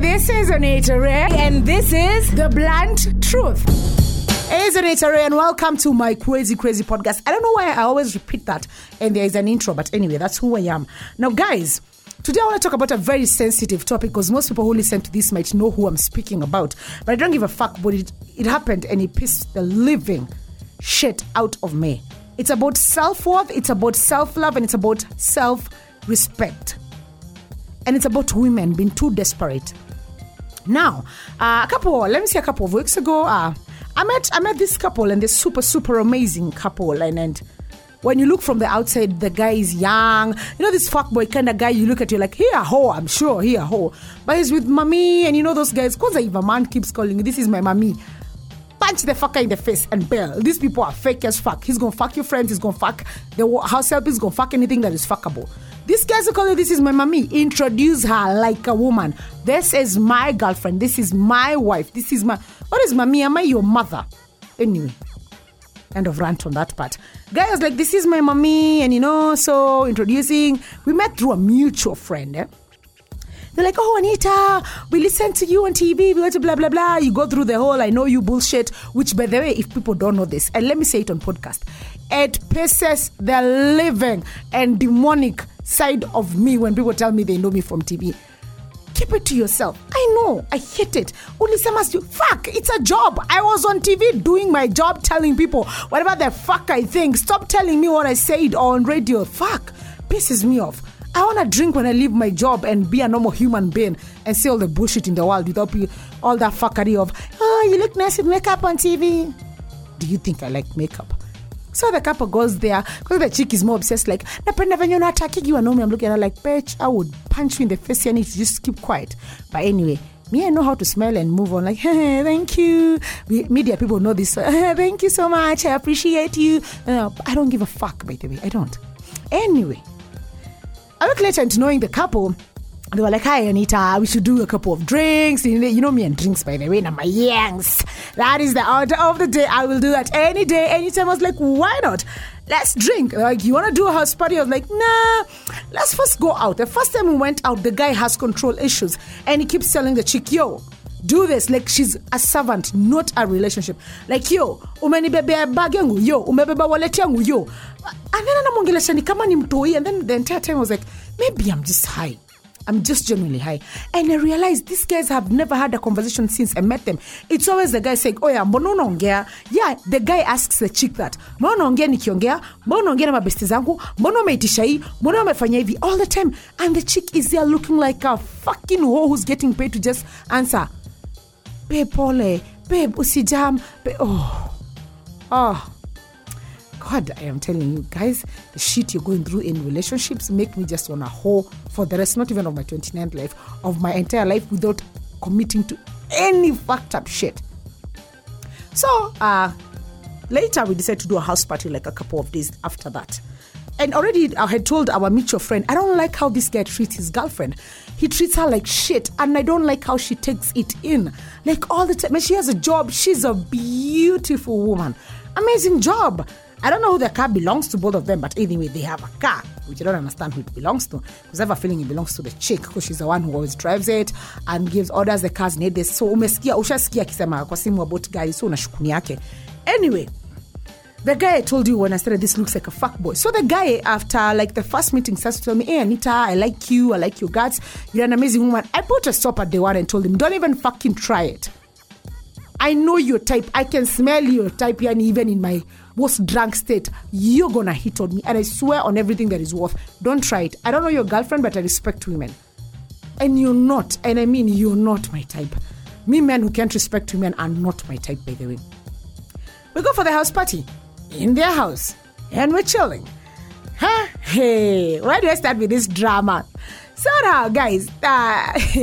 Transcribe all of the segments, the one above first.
This is Anita Ray, and this is The Blunt Truth. Hey, Ray, and welcome to my crazy, crazy podcast. I don't know why I always repeat that, and there is an intro, but anyway, that's who I am. Now, guys, Today, I want to talk about a very sensitive topic because most people who listen to this might know who I'm speaking about. But I don't give a fuck, but it, it happened and it pissed the living shit out of me. It's about self worth, it's about self love, and it's about self respect. And it's about women being too desperate. Now, uh, a couple, let me see, a couple of weeks ago, uh, I met I met this couple and this super super amazing couple and and when you look from the outside, the guy is young. You know, this fuckboy kind of guy, you look at you like, here, ho, I'm sure, here, ho. But he's with mommy, and you know those guys, because if a man keeps calling this is my mommy, punch the fucker in the face and bail. These people are fake as fuck. He's gonna fuck your friends, he's gonna fuck the house help, he's gonna fuck anything that is fuckable. This guy's calling this is my mommy. Introduce her like a woman. This is my girlfriend. This is my wife. This is my. What is mommy? Am I your mother? Anyway, End of rant on that part. Guy was like, This is my mommy, and you know, so introducing. We met through a mutual friend. Eh? They're like, oh, Anita, we listen to you on TV, we go to blah, blah, blah. You go through the whole I know you bullshit, which, by the way, if people don't know this, and let me say it on podcast, it pisses the living and demonic side of me when people tell me they know me from TV keep it to yourself. I know, I hate it. Only some must you. Fuck, it's a job. I was on TV doing my job, telling people whatever the fuck I think. Stop telling me what I said on radio. Fuck, pisses me off. I want to drink when I leave my job and be a normal human being and say all the bullshit in the world without all that fuckery of, oh, you look nice with makeup on TV. Do you think I like makeup? So the couple goes there because the chick is more obsessed, like, napenda venye unataki you know me. I'm looking at her like, bitch, I would punch you in the face and just keep quiet. But anyway, me, I know how to smile and move on. Like, hey, thank you. We, media people know this. Thank you so much. I appreciate you. Uh, I don't give a fuck, by the way. I don't. Anyway, later, into knowing the couple, they were like, Hi, Anita, we should do a couple of drinks. You know me and drinks, by the way, and my yanks. That is the order of the day. I will do that any day, anytime. I was like, Why not? Let's drink. Like, you want to do a house party? I was like, Nah, let's first go out. The first time we went out, the guy has control issues and he keeps telling the chick, Yo, do this like she's a servant not a relationship like yo umenibebea bag yangu yo umebeba wallet yangu yo and then anamwongelesha ni kama ni mtoi and then the entire time I was like maybe i'm just high I'm just genuinely high. And I realized these guys have never had a conversation since I met them. It's always the guy saying, oh yeah, mbona unaongea? Yeah, the guy asks the chick that. Mbona unaongea nikiongea? Mbona unaongea na mabesti zangu? Mbona umeitisha hii? Mbona umefanya hivi? All the time. And the chick is there looking like a fucking hoe who's getting paid to just answer. Babe, pole. Babe, usijam. Babe, oh. Oh. God, I am telling you guys, the shit you're going through in relationships make me just want to whore for the rest, not even of my 29th life, of my entire life without committing to any fucked up shit. So, uh, later we decided to do a house party like a couple of days after that. And already I had told our mutual friend, I don't like how this guy treats his girlfriend. He treats her like shit, and I don't like how she takes it in. Like all the time. She has a job. She's a beautiful woman. Amazing job. I don't know who the car belongs to, both of them, but anyway, they have a car, which I don't understand who it belongs to. Because I have a feeling it belongs to the chick, because she's the one who always drives it and gives orders the cars need this. So umesikia, ushasikia akisema kwa simu about guy, so. Anyway, the guy I told you when I started this looks like a fuck boy. So the guy, after like the first meeting, starts to tell me, Hey Anita, I like you, I like your guts, you're an amazing woman. I put a stop at the one and told him, Don't even fucking try it. I know your type. I can smell your type, and even in my most drunk state, you're gonna hit on me. And I swear on everything that is worth. Don't try it. I don't know your girlfriend, but I respect women. And you're not, and I mean, you're not my type. Me, men who can't respect women are not my type, by the way. We go for the house party in their house, and we're chilling. Huh? Hey, why do I start with this drama? So now, guys, uh,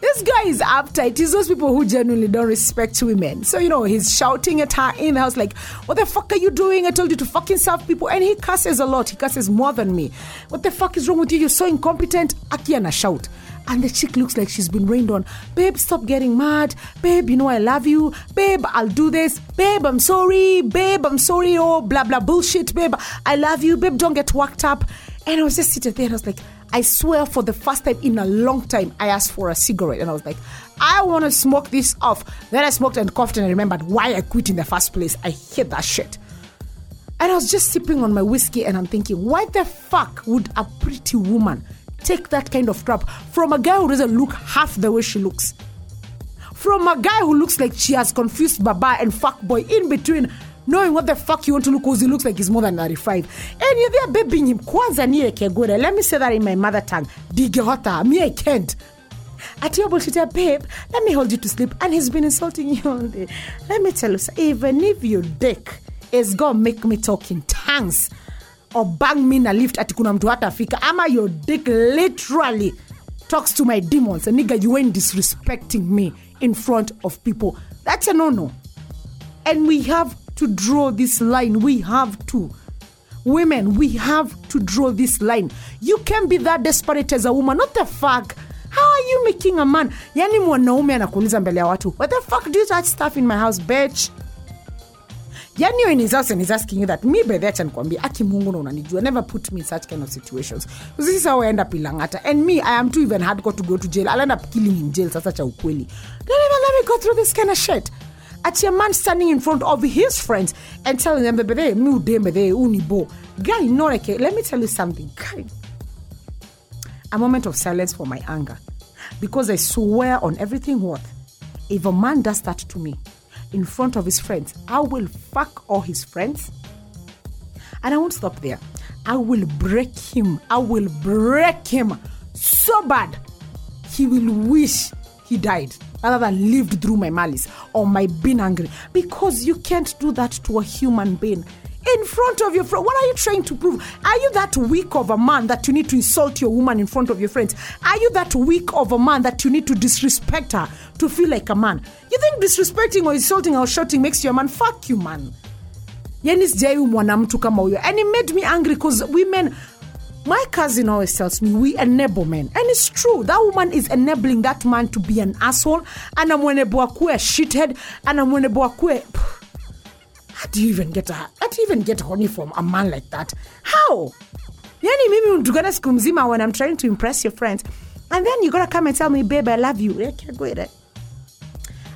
this guy is uptight. He's those people who genuinely don't respect women. So, you know, he's shouting at her in the house, like, What the fuck are you doing? I told you to fucking serve people. And he curses a lot. He curses more than me. What the fuck is wrong with you? You're so incompetent. Akiana shout. And the chick looks like she's been rained on. Babe, stop getting mad. Babe, you know I love you. Babe, I'll do this. Babe, I'm sorry. Babe, I'm sorry. Oh, blah, blah, bullshit. Babe, I love you. Babe, don't get worked up. And I was just sitting there and I was like, I swear for the first time in a long time, I asked for a cigarette and I was like, I want to smoke this off. Then I smoked and coughed and I remembered why I quit in the first place. I hate that shit. And I was just sipping on my whiskey and I'm thinking, why the fuck would a pretty woman take that kind of crap from a guy who doesn't look half the way she looks? From a guy who looks like she has confused Baba and fuck boy in between, knowing what the fuck you want to look because he looks like he's more than 95. And you're there babying him. Kwanza niye kegure. Let me say that in my mother tongue. Digehota. Me, I can't. At your bullshit, babe, let me hold you to sleep. And he's been insulting you all day. Let me tell you, even if your dick is gonna make me talk in tongues or bang me in a lift ati kuna mtu hatafika. Ama your dick literally talks to my demons. And nigga you ain't disrespecting me in front of people. That's a no-no. And we have to draw this line. We have to. Women we have to draw this line. You can be that desperate as a woman. Not the fuck? How are you making a man? Yani mwanaume anakuuliza mbele ya watu what the fuck do you touch stuff in my house bitch yani yo in his house and he's asking you that. Mi bedhecha nikwambia aki mungu na unanijua. Never put me in such kind of situations. This is how I end up ilangata and me i am too even hardcore to go to jail. I'll end up killing in jail sasa cha ukweli. Don't even let me go through this kind of shit. Ati a man standing in front of his friends and telling them bebe mi udembedhe unibo guy noreke let me tell you something. Guy a moment of silence for my anger. Because I swear on everything worth, if a man does that to me in front of his friends, I will fuck all his friends. And I won't stop there. I will break him. I will break him so bad he will wish he died rather than lived through my malice or my being angry because you can't do that to a human being in front of your friend. What are you trying to prove? Are you that weak of a man that you need to insult your woman in front of your friends? Are you that weak of a man that you need to disrespect her to feel like a man? You think disrespecting or insulting or shouting makes you a man? Fuck you, man. yani sijai mwana mtu kama and it made me angry because women my cousin always tells me we enable men and it's true that woman is enabling that man to be an asshole anamwenebo akue a shithead anamwenebo akue how do you even get a how do you even get honey from a man like that how yani mimi mtukana siku mzima when i'm trying to impress your friends and then you gotta come and tell me babe i love you yeah, can't with it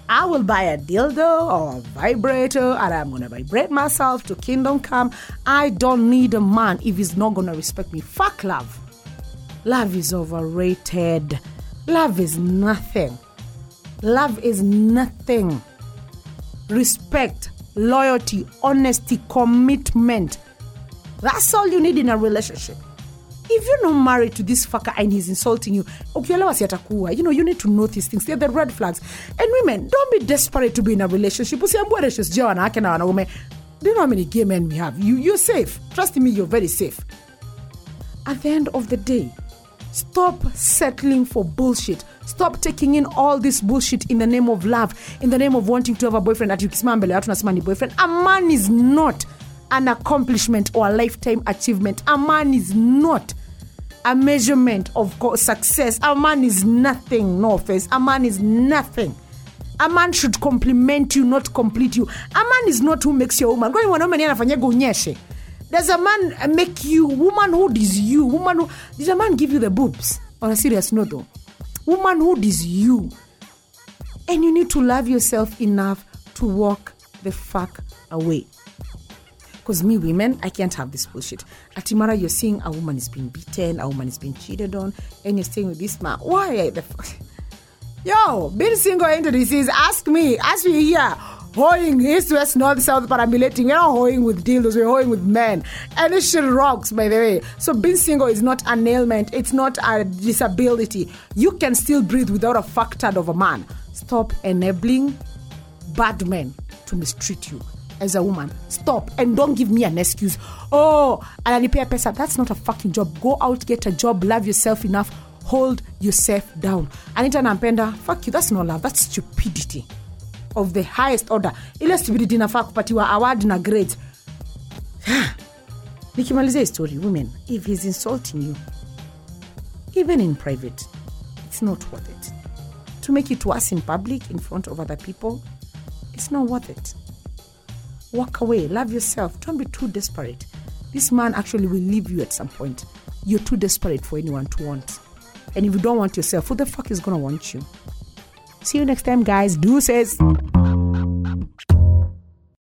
I will buy a dildo or a vibrator and I'm gonna vibrate myself to kingdom come. I don't need a man if he's not gonna respect me. Fuck love. Love is overrated. Love is nothing. Love is nothing. Respect, loyalty, honesty, commitment. That's all you need in a relationship. If you're not married to this fucker and he's insulting you, ukielewa. You know, you need to know these things. They're the red flags. And women, don't be desperate to be in a relationship. Usiambue relationships jia wanawake na wanaume. Do you know how many gay men we have? You, you're safe. Trust me, you're very safe. At the end of the day, stop settling for bullshit. Stop taking in all this bullshit in the name of love, in the name of wanting to have a boyfriend. Ati ukisimama mbele ya watu ni boyfriend. A man is not an accomplishment or a lifetime achievement. A man is not a measurement of success. A man is nothing, no offense. A man is nothing. A man should compliment you, not complete you. A man is not who makes you a woman. Kwani mwanaume ni anafanyaga unyeshe? Does a man uh, make you womanhood is you? Woman, who- did a man give you the boobs? On a serious note, though, womanhood is you, and you need to love yourself enough to walk the fuck away. Because me, women, I can't have this bullshit. Atimara, you're seeing a woman is being beaten, a woman is being cheated on, and you're staying with this man. Why the fuck? Yo, being single into this is ask me, ask me here. Hoeing east, west, north, south, parambulating. We're not hoeing with dildos, we're hoeing with men. And this shit rocks, by the way. So being single is not an ailment, it's not a disability. You can still breathe without a factor of a man. Stop enabling bad men to mistreat you as a woman. Stop and don't give me an excuse. Oh, ananipea pesa. That's not a fucking job. Go out, get a job, love yourself enough, hold yourself down. Anita nampenda, fuck you. That's not love. That's stupidity of the highest order. Ile stupidity inafaa kupatiwa award na grade. Ah, Nikimalizia hii story, women, if he's insulting you, even in private, it's not worth it. To make it worse in public, in front of other people, it's not worth it. Walk away, love yourself. Don't be too desperate. This man actually will leave you at some point. you're too desperate for anyone to want. And if you don't want yourself, who the fuck is gonna want you? See you next time, guys. Deuces.